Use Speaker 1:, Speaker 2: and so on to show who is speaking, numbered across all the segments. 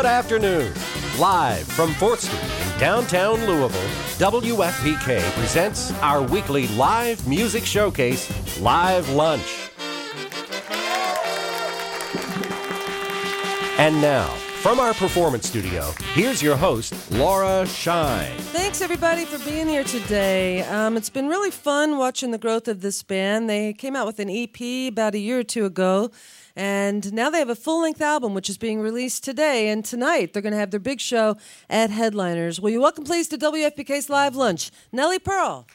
Speaker 1: Good afternoon. Live from 4th Street in downtown Louisville, WFPK presents our weekly live music showcase, Live Lunch. And now, from our performance studio, here's your host, Laura Shine.
Speaker 2: Thanks, everybody, for being here today. Um, it's been really fun watching the growth of this band. They came out with an EP about a year or two ago, and now they have a full length album, which is being released today. And tonight, they're going to have their big show at Headliners. Will you welcome, please, to WFPK's Live Lunch, Nellie Pearl.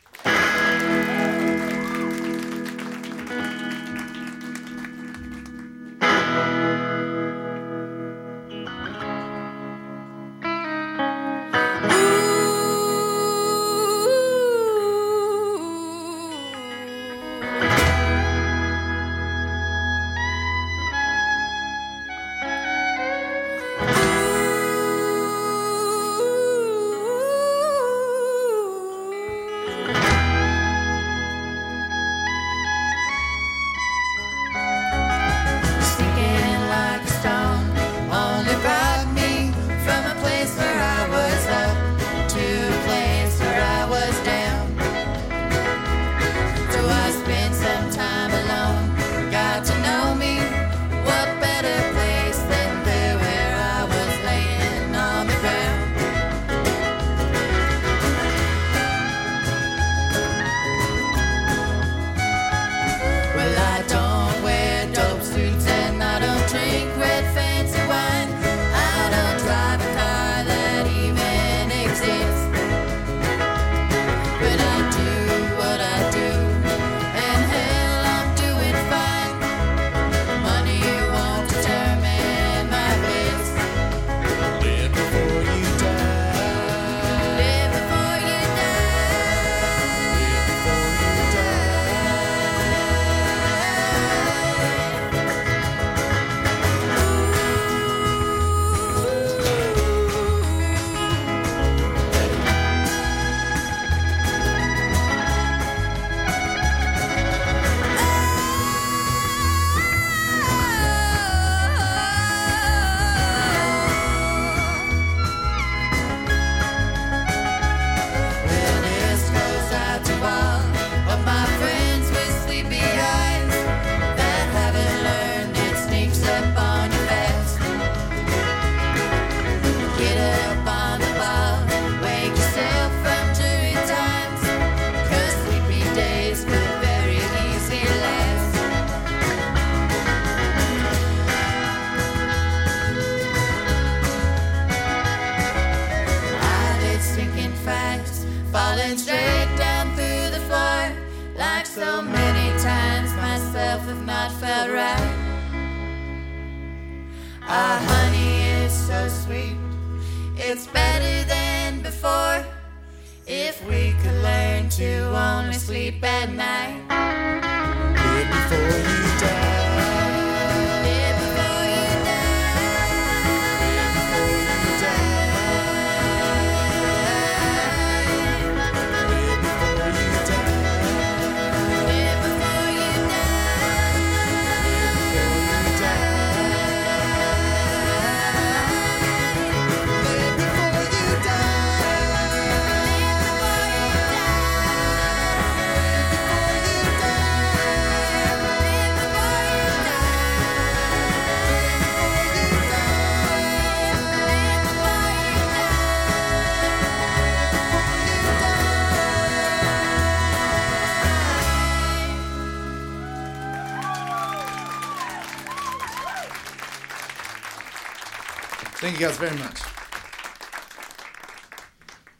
Speaker 3: Thank you guys very much.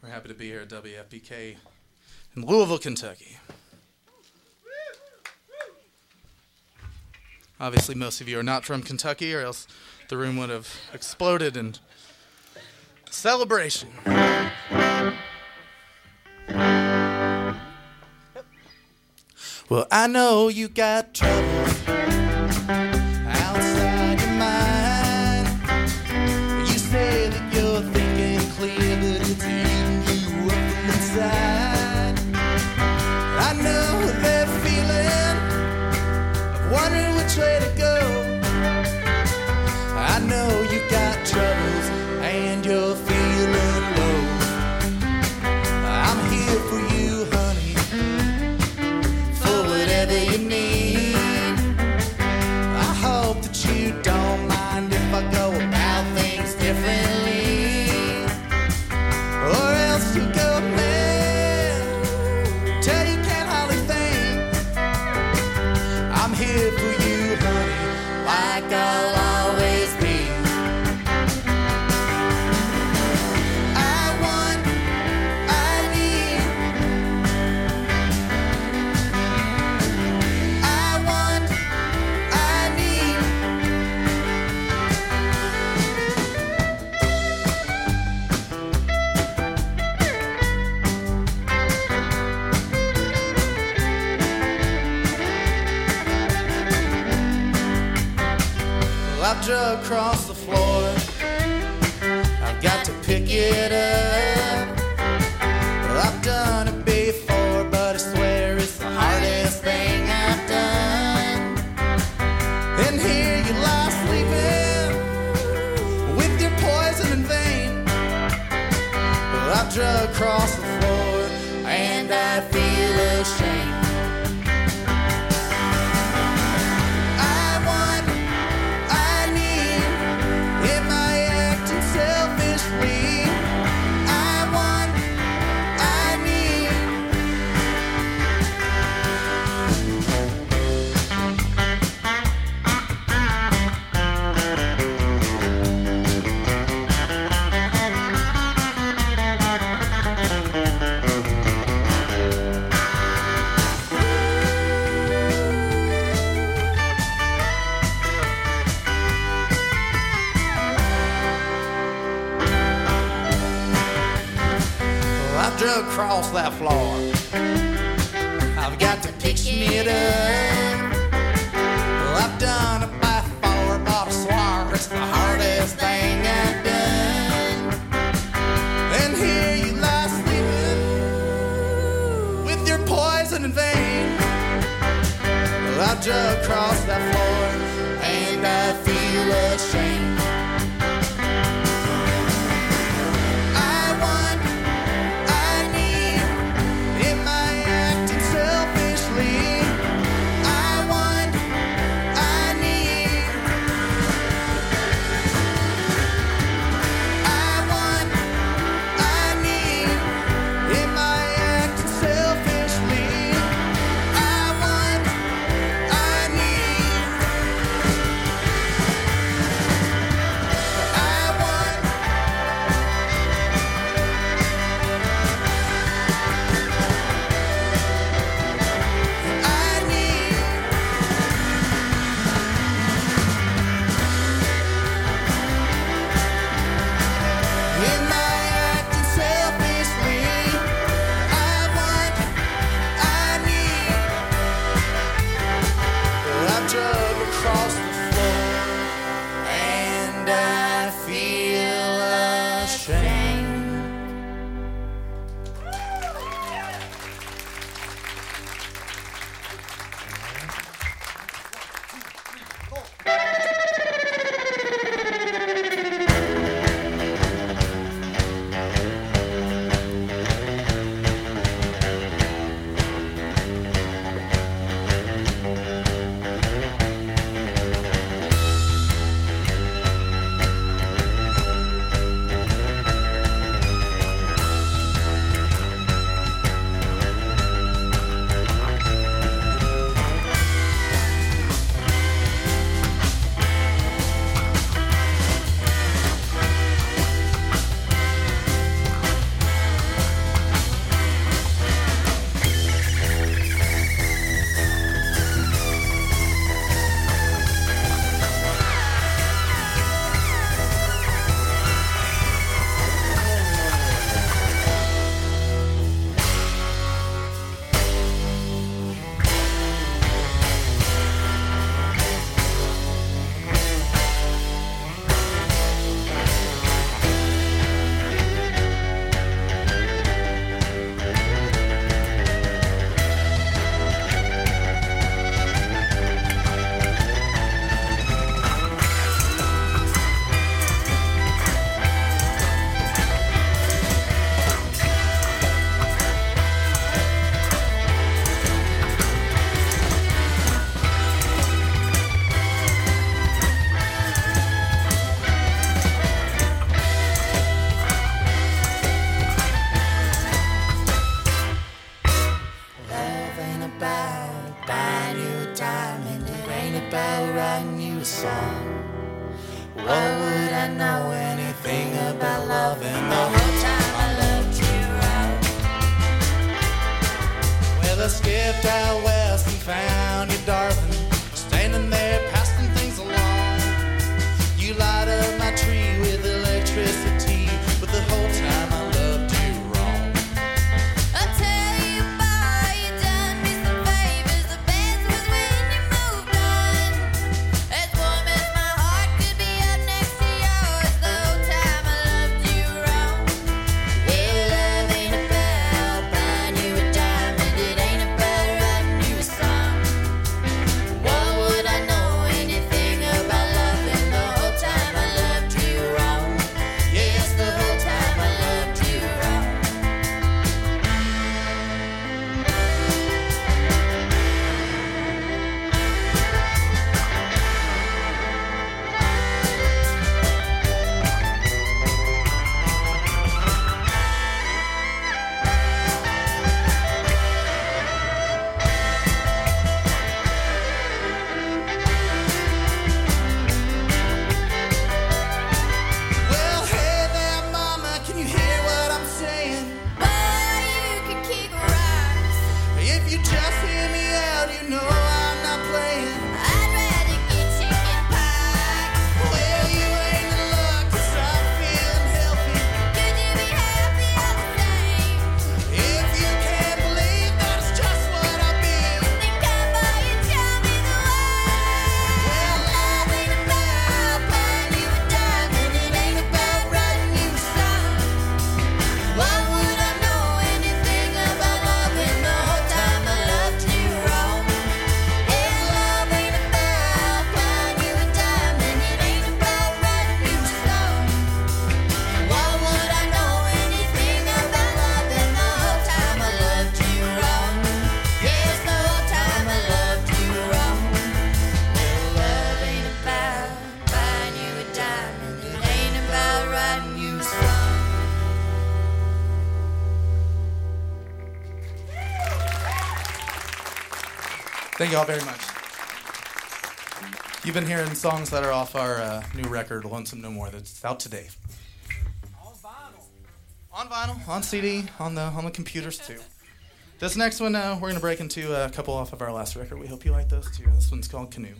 Speaker 3: We're happy to be here at WFPK in Louisville, Kentucky. Obviously, most of you are not from Kentucky, or else the room would have exploded in celebration. Well, I know you got troubles across
Speaker 2: y'all very much. You've been hearing songs that are off our uh, new record, Lonesome No More, that's out today. On vinyl. On vinyl, on CD, on the, on the computers too. This next one, uh, we're going to break into a couple off of our last record. We hope you like those too. This one's called Canoe.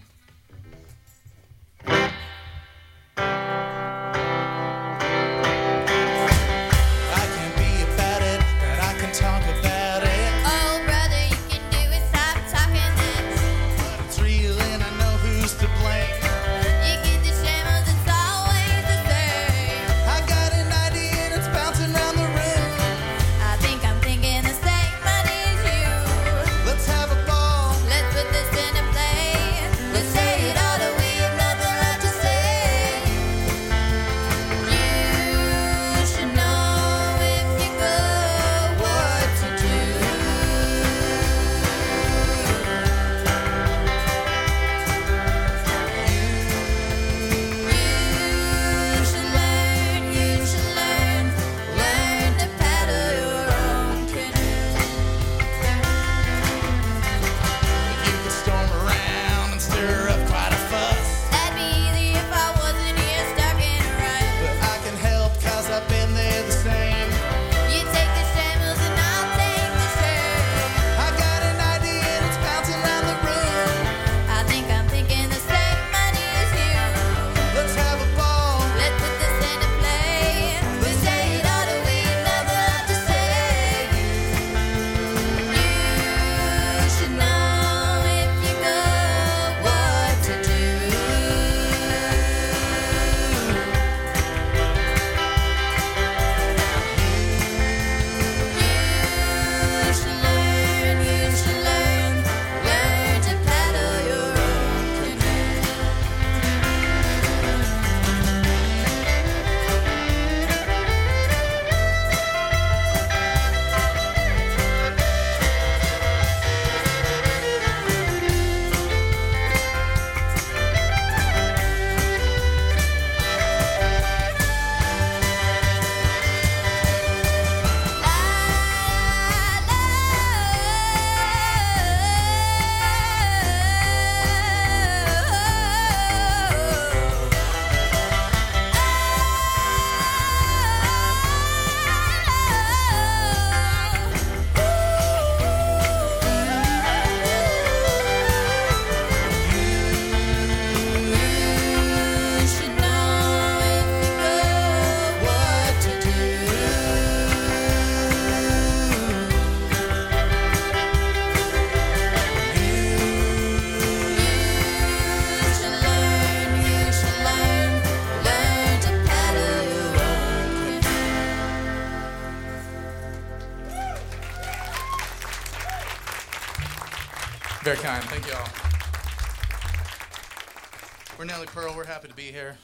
Speaker 2: happy to be here.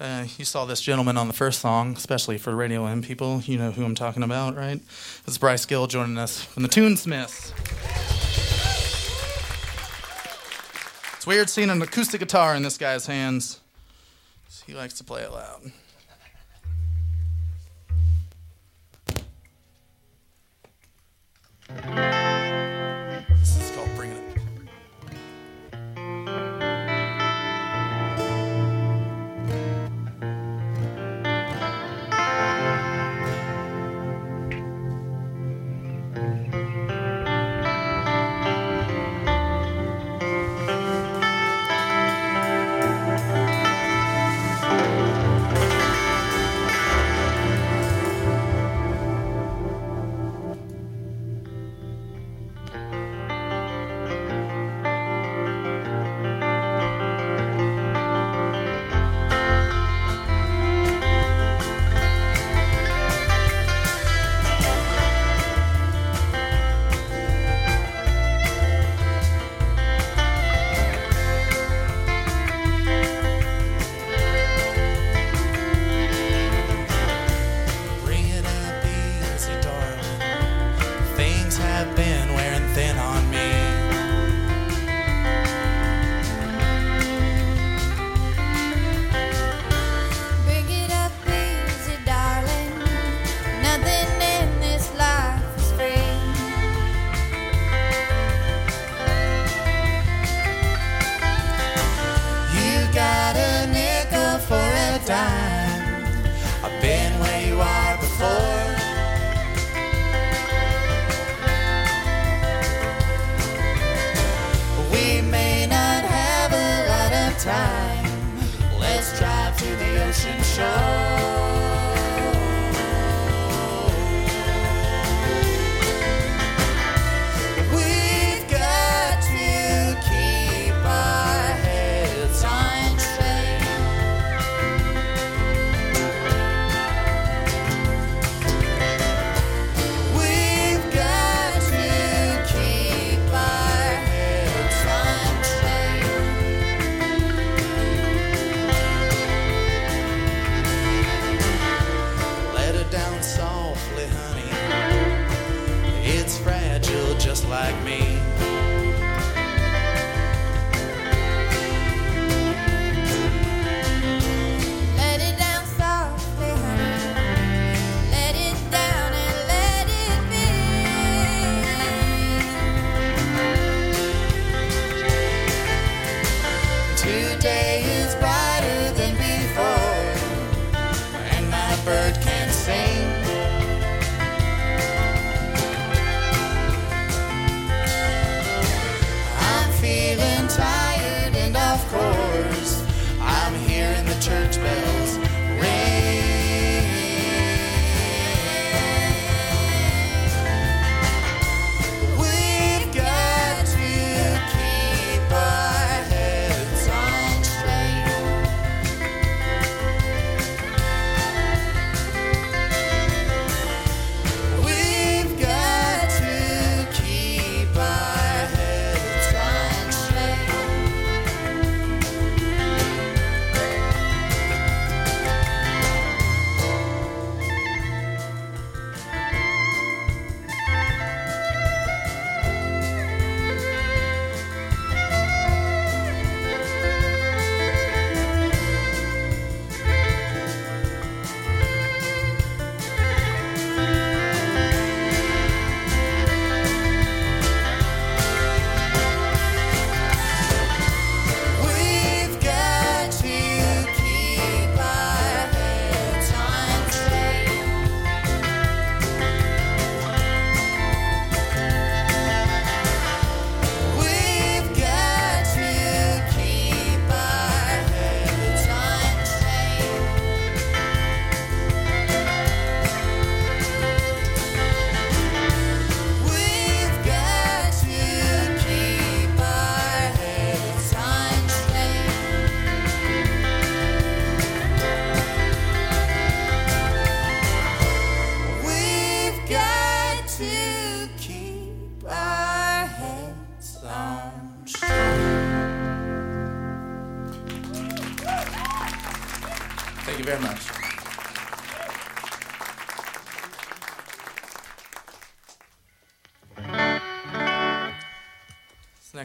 Speaker 2: Uh, you saw this gentleman on the first song, especially for Radio M people. You know who I'm talking about, right? It's Bryce Gill joining us from the Tunesmiths. It's weird seeing an acoustic guitar in this guy's hands. He likes to play it loud.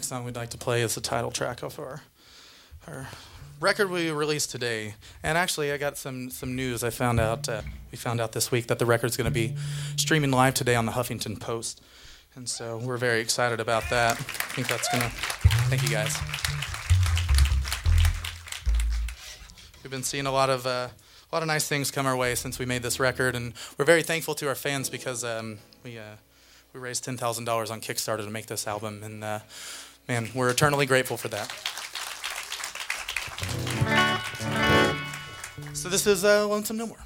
Speaker 3: Song we'd like to play is the title track of our, our record we released today. And actually, I got some, some news. I found out uh, we found out this week that the record's going to be streaming live today on the Huffington Post, and so we're very excited about that. I think that's going to. Thank you guys. We've been seeing a lot of uh, a lot of nice things come our way since we made this record, and we're very thankful to our fans because um, we uh, we raised ten thousand dollars on Kickstarter to make this album, and uh, man, we're eternally grateful for that. So this is uh, Lonesome No More.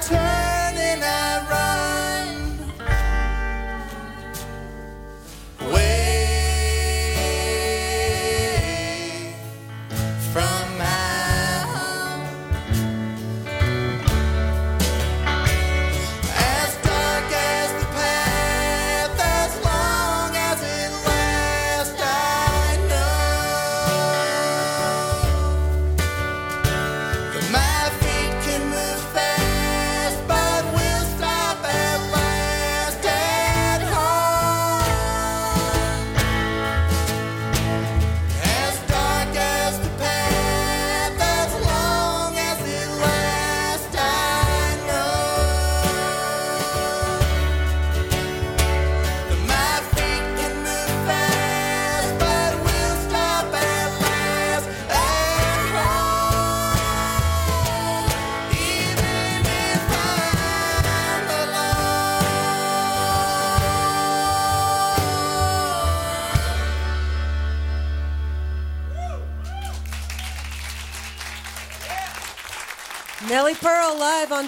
Speaker 3: Turn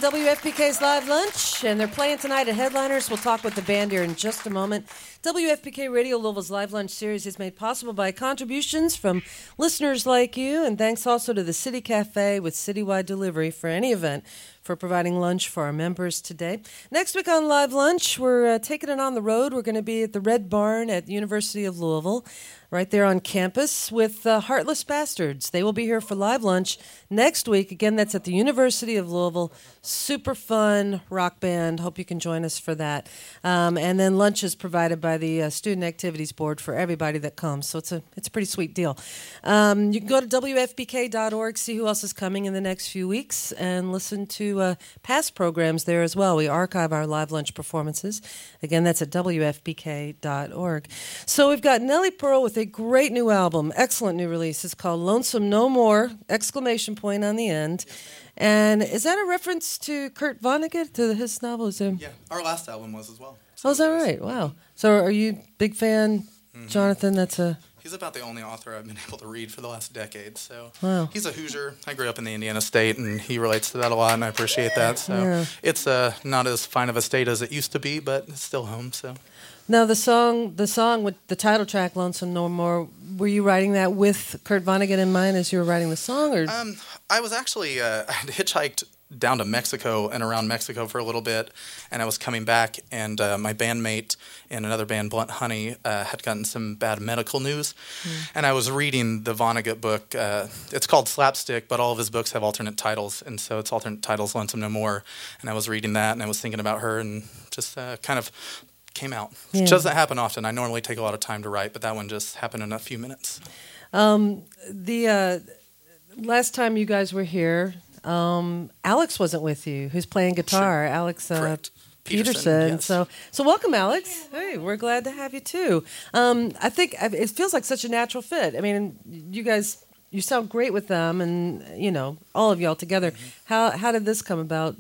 Speaker 4: WFPK's Live Lunch, and they're playing tonight at Headliners. We'll talk with the band here in just a moment. WFPK Radio Louisville's Live Lunch series is made possible by contributions from listeners like you, and thanks also to the City Cafe with citywide delivery for any event for providing lunch for our members today. Next week on Live Lunch, we're uh, taking it on the road. We're going to be at the Red Barn at University of Louisville, right there on campus with uh, Heartless Bastards. They will be here for Live Lunch next week. Again, that's at the University of Louisville. Super fun rock band. Hope you can join us for that. Um, and then lunch is provided by the uh, Student Activities Board for everybody that comes. So it's a it's a pretty sweet deal. Um, you can go to wfpk.org, see who else is coming in the next few weeks, and listen to uh, past programs there as well. We archive our live lunch performances. Again, that's at wfpk.org. So we've got Nellie Pearl with a great new album, excellent new release. It's called Lonesome No More! Exclamation point on the end. And is that a reference to Kurt Vonnegut to his novel?
Speaker 3: Yeah, our last album was as well.
Speaker 4: Oh, is that right? Wow. So are you big fan, Jonathan? That's a
Speaker 3: He's about the only author I've been able to read for the last decade. So
Speaker 4: Wow.
Speaker 3: he's a Hoosier. I grew up in the Indiana state, and he relates to that a lot, and I appreciate that. So
Speaker 4: Yeah.
Speaker 3: it's uh, not as fine of a state as it used to be, but it's still home. So
Speaker 4: now the song. The song with the title track "Lonesome No More." Were you writing that with Kurt Vonnegut in mind as you were writing the song, or
Speaker 3: um, I was actually uh, I had hitchhiked down to Mexico and around Mexico for a little bit, and I was coming back, and uh, my bandmate in another band, Blunt Honey, uh, had gotten some bad medical news, and I was reading the Vonnegut book. Uh, it's called Slapstick, but all of his books have alternate titles, and so it's alternate titles, Lonesome No More, and I was reading that, and I was thinking about her, and just uh, kind of came out.
Speaker 4: Yeah.
Speaker 3: It doesn't happen often. I normally take a lot of time to write, but that one just happened in a few minutes.
Speaker 4: the uh, last time you guys were here? Um, Alex wasn't with you. Who's playing guitar? Alex uh, Peterson.
Speaker 3: Peterson, yes.
Speaker 4: So, so welcome, Alex. Hey, we're glad to have you too. Um, I think it feels like such a natural fit. I mean, you guys, you sound great with them, and you know, all of y'all together.
Speaker 3: Mm-hmm.
Speaker 4: How how did this come about?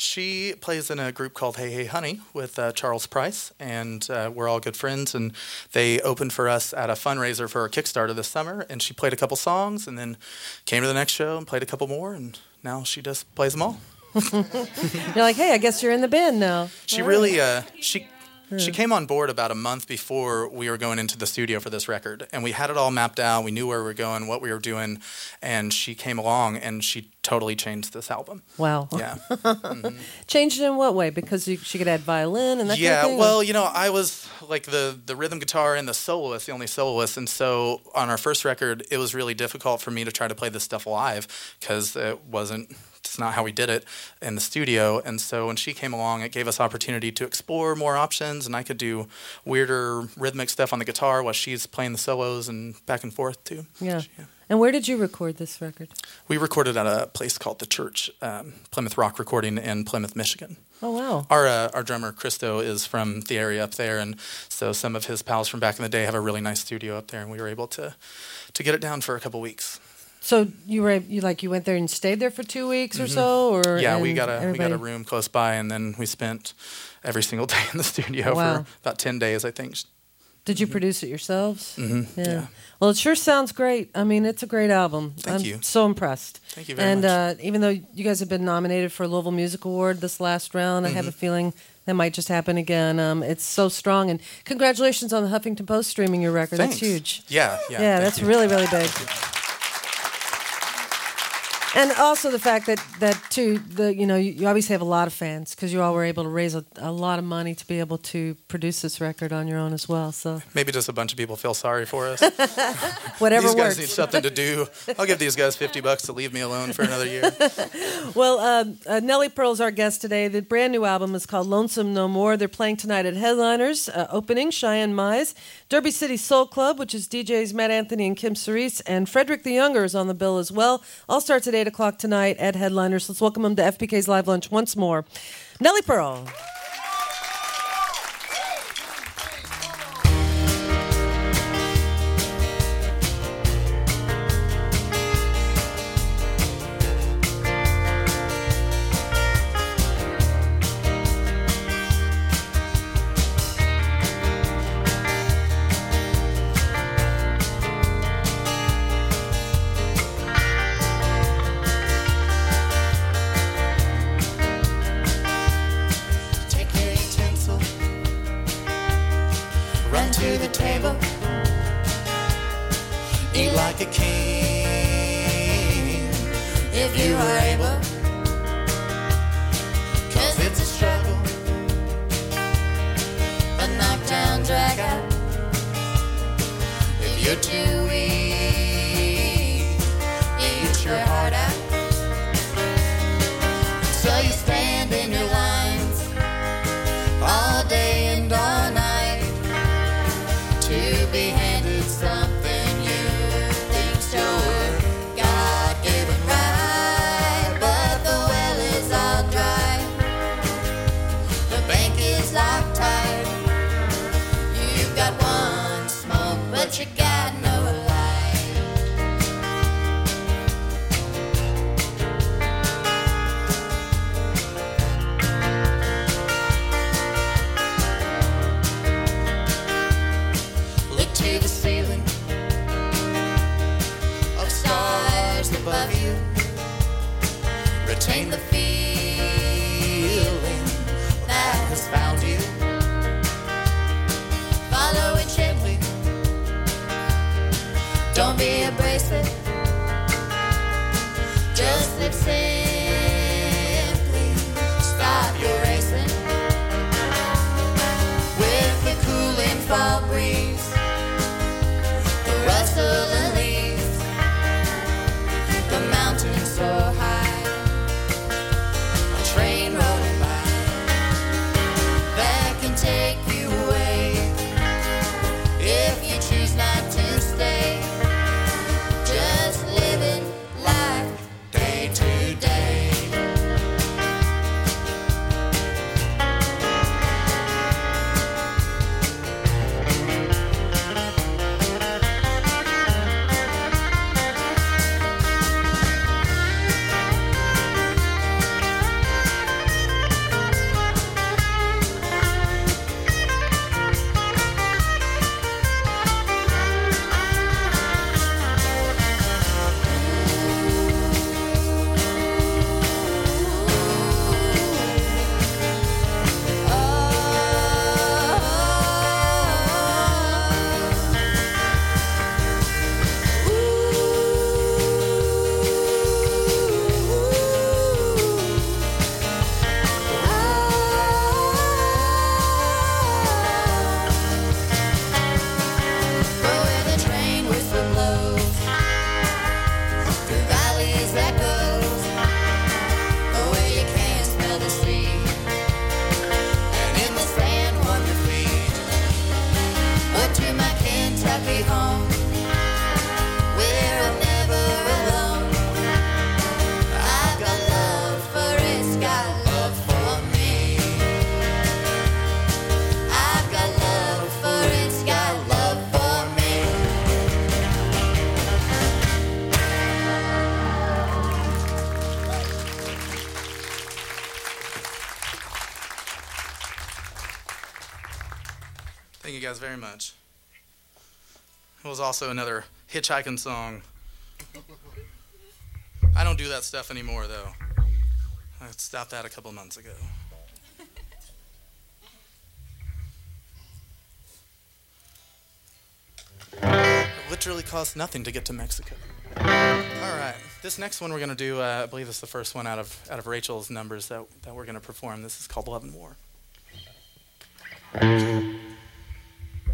Speaker 3: She plays in a group called Hey Hey Honey with uh, Charles Price, and uh, we're all good friends. And they opened for us at a fundraiser for our Kickstarter this summer. And she played a couple songs, and then came to the next show and played a couple more. And now she just plays them all.
Speaker 4: You're like, hey, I guess you're in the band now.
Speaker 3: She really uh, she she hmm. came on board about a month before we were going into the studio for this record, and we had it all mapped out. We knew where we were going, what we were doing, and she came along and she totally changed this album.
Speaker 4: Wow.
Speaker 3: Yeah. Mm-hmm.
Speaker 4: Changed in what way? Because you, she could add violin and that
Speaker 3: yeah,
Speaker 4: kind of thing.
Speaker 3: Yeah, well, you know, I was like the the rhythm guitar and the soloist, the only soloist, and so on our first record, it was really difficult for me to try to play this stuff live because it wasn't. Not how we did it in the studio, and so when she came along, it gave us opportunity to explore more options, and I could do weirder rhythmic stuff on the guitar while she's playing the solos and back and forth too.
Speaker 4: yeah. And where did you record this record?
Speaker 3: We recorded at a place called the Church, um, Plymouth Rock Recording in Plymouth, Michigan.
Speaker 4: Oh wow.
Speaker 3: Our uh, our drummer Christo is from the area up there, and so some of his pals from back in the day have a really nice studio up there, and we were able to to get it down for a couple weeks.
Speaker 4: So you were you like you went there and stayed there for two weeks or so, or
Speaker 3: Mm-hmm. Yeah, we got a we got a room close by, and then we spent every single day in the studio
Speaker 4: Wow.
Speaker 3: for about ten days, I think.
Speaker 4: Did you produce it yourselves?
Speaker 3: Mm-hmm. yeah.
Speaker 4: Well, it sure sounds great. I mean, it's a great album.
Speaker 3: Thank
Speaker 4: I'm
Speaker 3: you.
Speaker 4: so impressed.
Speaker 3: Thank you very
Speaker 4: and,
Speaker 3: much.
Speaker 4: uh, even though you guys have been nominated for a Louisville Music Award this last round, I have
Speaker 3: Mm-hmm.
Speaker 4: a feeling that might just happen again. Um, it's so strong, and congratulations on the Huffington Post streaming your record.
Speaker 3: Thanks.
Speaker 4: That's huge.
Speaker 3: Yeah, yeah.
Speaker 4: Yeah, that's
Speaker 3: you.
Speaker 4: really, really big. And also the fact that that too, the you know you, you obviously have a lot of fans because you all were able to raise a, a lot of money to be able to produce this record on your own as well. So
Speaker 3: Maybe just a bunch of people feel sorry for us.
Speaker 4: whatever
Speaker 3: these guys need something to do. I'll give these guys fifty bucks to leave me alone for another year.
Speaker 4: Well, uh, uh, Nellie Pearl's our guest today. The brand new album is called Lonesome No More. They're playing tonight at Headliners, uh, opening Cheyenne Mize, Derby City Soul Club, which is DJs Matt Anthony and Kim Cerise, and Frederick the Younger is on the bill as well. All starts at 8 o'clock tonight at Headliners. Let's welcome them to FPK's Live Lunch once more. Nellie Pearl.
Speaker 3: guys very much. It was also another hitchhiking song. I don't do that stuff anymore, though. I stopped that a couple months ago. It literally costs nothing to get to Mexico. All right, this next one we're going to do, uh, I believe this is the first one out of, out of Rachel's numbers that, that we're going to perform. This is called Love and War.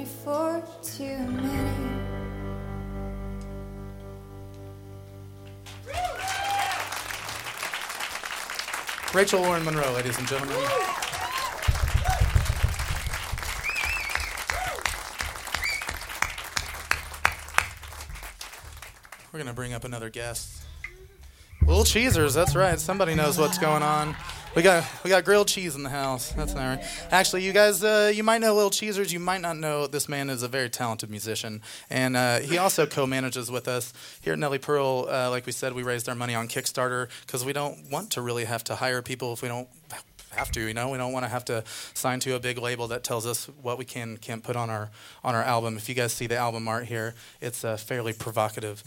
Speaker 5: 24 too many.
Speaker 3: Rachel Warren Monroe, ladies and gentlemen. We're gonna bring up another guest. Little Cheesers, that's right. Somebody knows what's going on. We got we got grilled cheese in the house. That's all right. Actually, you guys, uh, you might know Little Cheesers. You might not know this man is a very talented musician, and uh, he also co-manages with us here at Nellie Pearl. Uh, like we said, we raised our money on Kickstarter because we don't want to really have to hire people if we don't have to. You know, we don't want to have to sign to a big label that tells us what we can can't put on our on our album. If you guys see the album art here, it's uh, fairly provocative,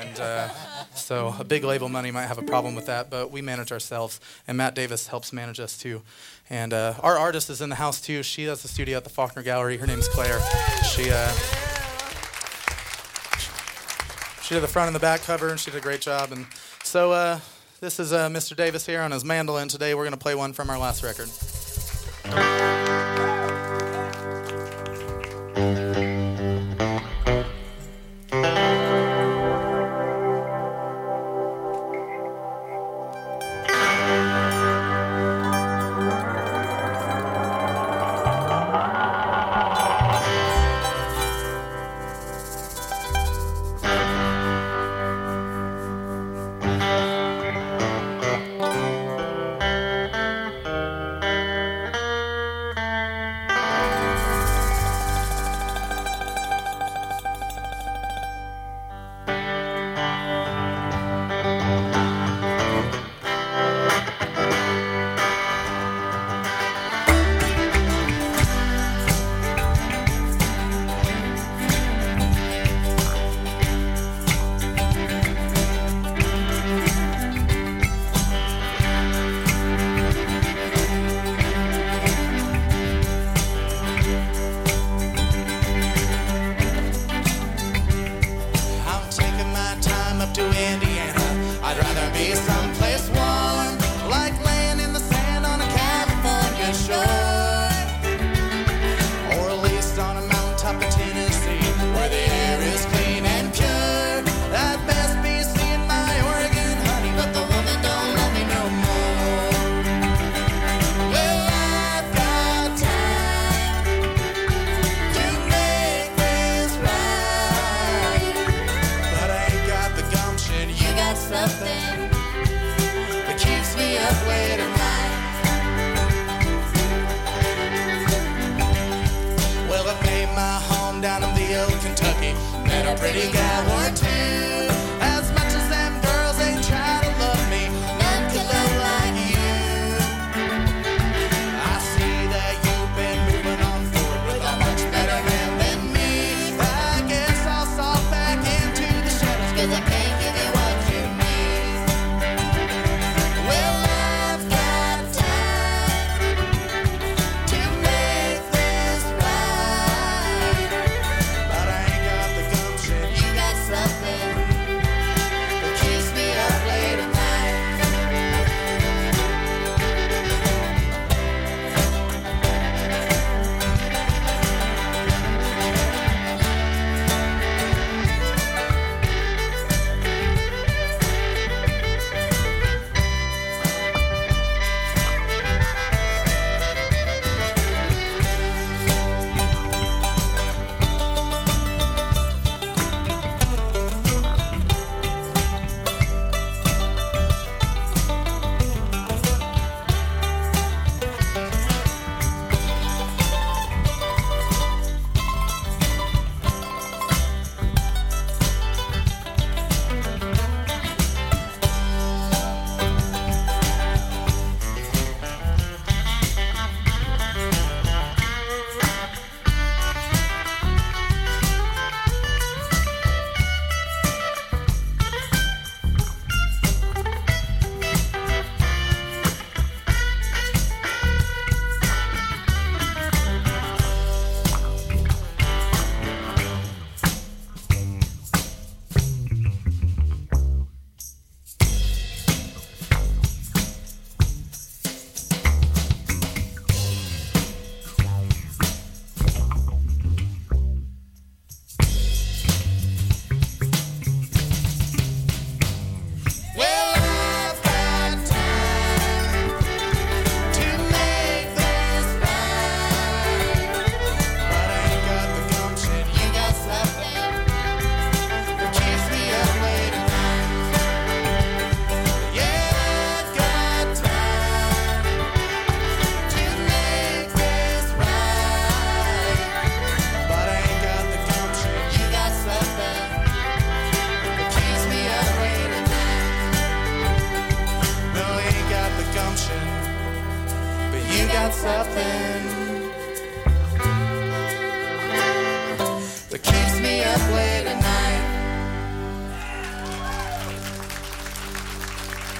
Speaker 3: and uh, so a big label money might have a problem with that. But we manage ourselves, and Matt Davis helps manage us too. And uh, our artist is in the house too. She does the studio at the Faulkner Gallery. Her name's Claire. She. Uh, she did the front and the back cover, and she did a great job. And so, uh, this is uh, Mr. Davis here on his mandolin. Today, we're going to play one from our last record.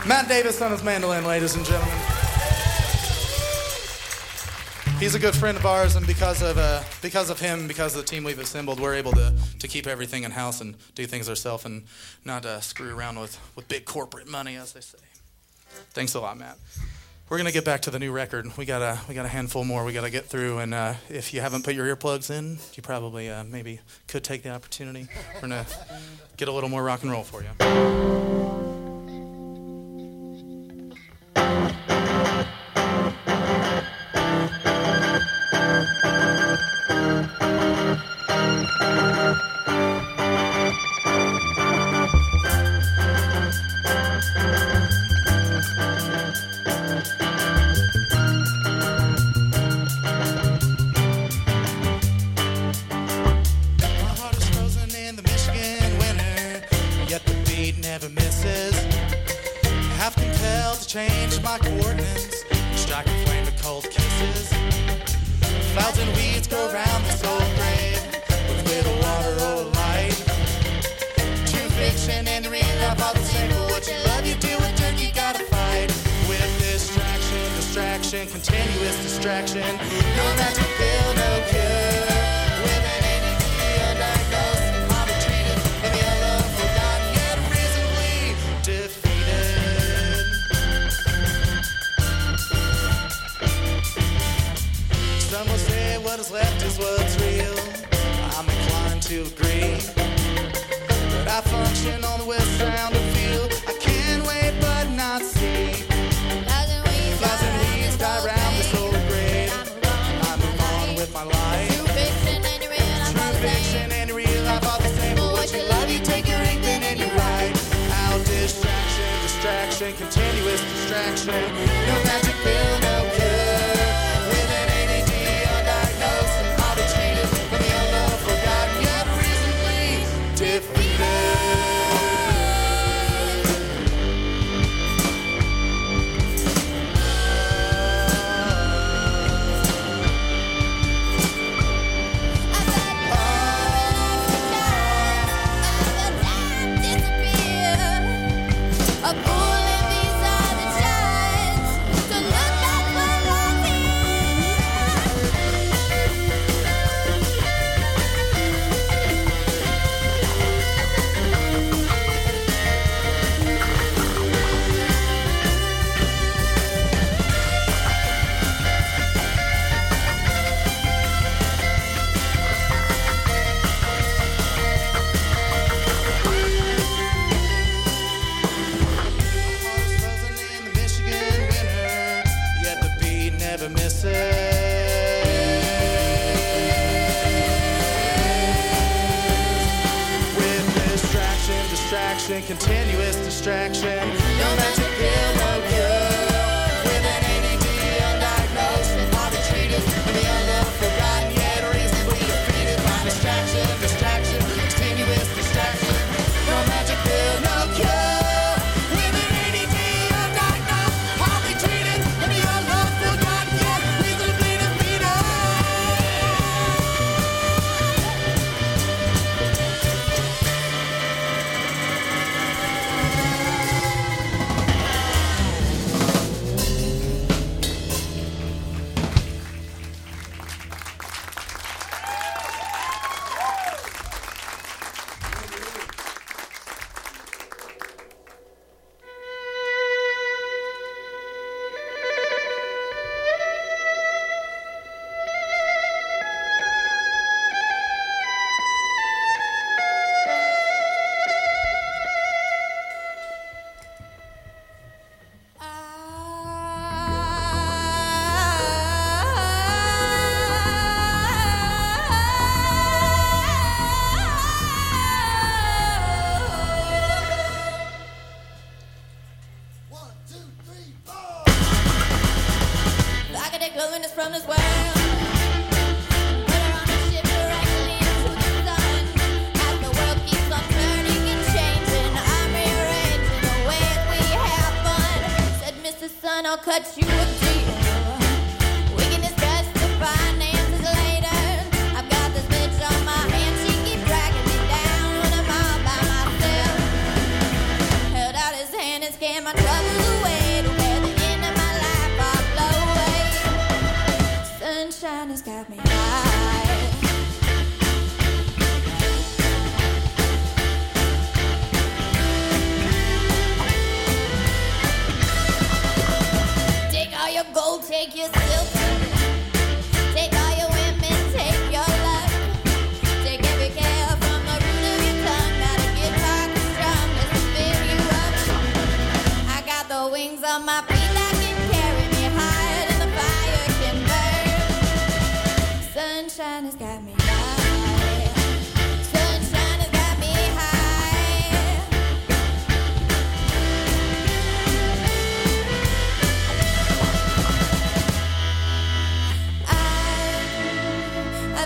Speaker 3: Matt Davis on his mandolin, ladies and gentlemen. He's a good friend of ours, and because of uh, because of him, because of the team we've assembled, we're able to, to keep everything in house and do things ourselves, and not uh, screw around with, with big corporate money, as they say. Thanks a lot, Matt. We're gonna get back to the new record. We got a we got a handful more we got to get through, and uh, if you haven't put your earplugs in, you probably uh, maybe could take the opportunity. We're gonna get a little more rock and roll for you. Yeah. Change my coordinates, strike a flame with cold kisses. Clouds and weeds grow around this old grave, with little water or light. True fiction and real life are the same, but what you love you do it turn you gotta fight. With distraction, distraction, continuous distraction. No magic is left what's real. I'm inclined to agree. But I function on the west sound of field. I can't wait but not see. Flies and weeds die round this old grave. I move on with my life. True fiction and real life are the same. But what you love, you take your ink and you write. Out distraction, distraction, continuous distraction.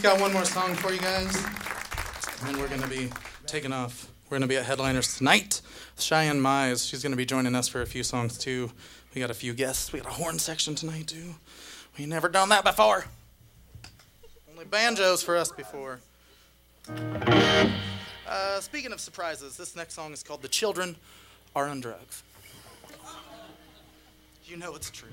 Speaker 5: just got
Speaker 3: one more song for you guys, and we're going to be taking off. We're going to be at Headliners tonight. Cheyenne Mize, she's going to be joining us for a few songs too. We got a few guests. We got a horn section tonight too. We never done that before. Only banjos for us before. Uh, speaking of surprises, this next song is called "The Children Are on Drugs." You know it's true.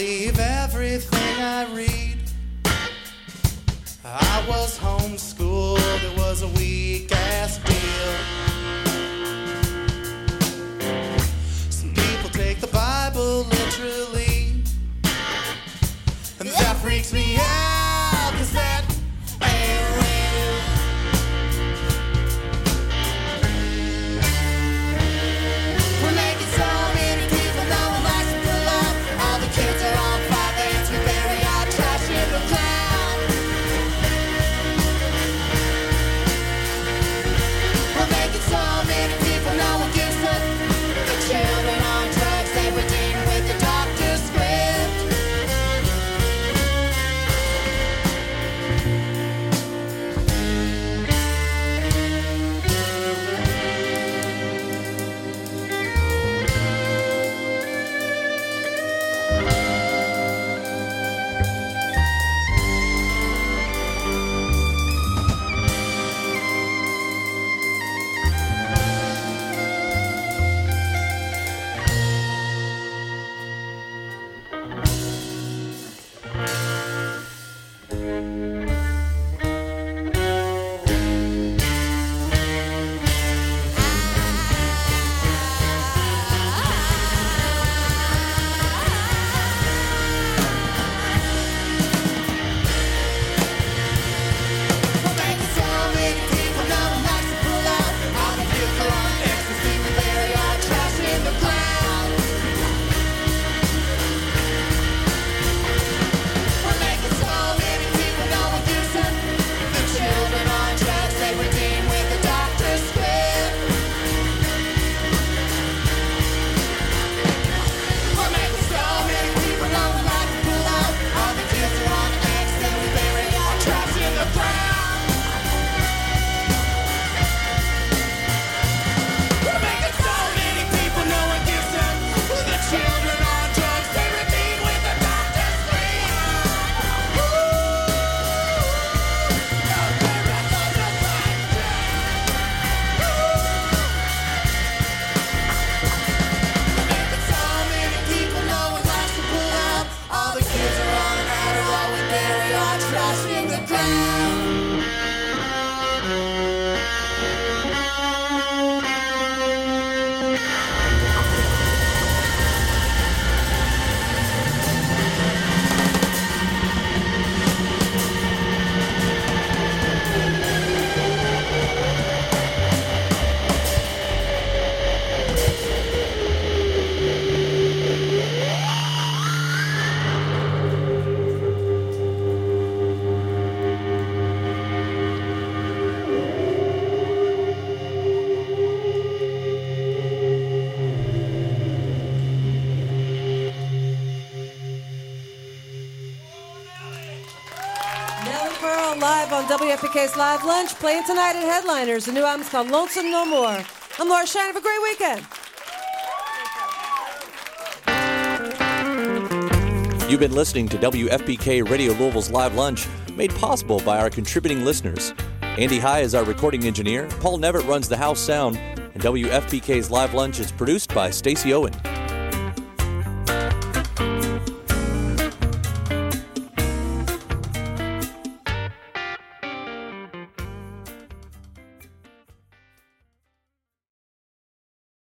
Speaker 6: believe everything I read. I was homeschooled, it was a weak ass
Speaker 3: week. Showcase Live Lunch playing tonight at Headliners. The new album's called Lonesome No More. I'm Laura Shine. Have a great weekend.
Speaker 7: You've been listening to WFPK Radio Louisville's Live Lunch, made possible by our contributing listeners. Andy High is our recording engineer, Paul Nevitt runs the house sound, and WFPK's Live Lunch is produced by Stacy Owen.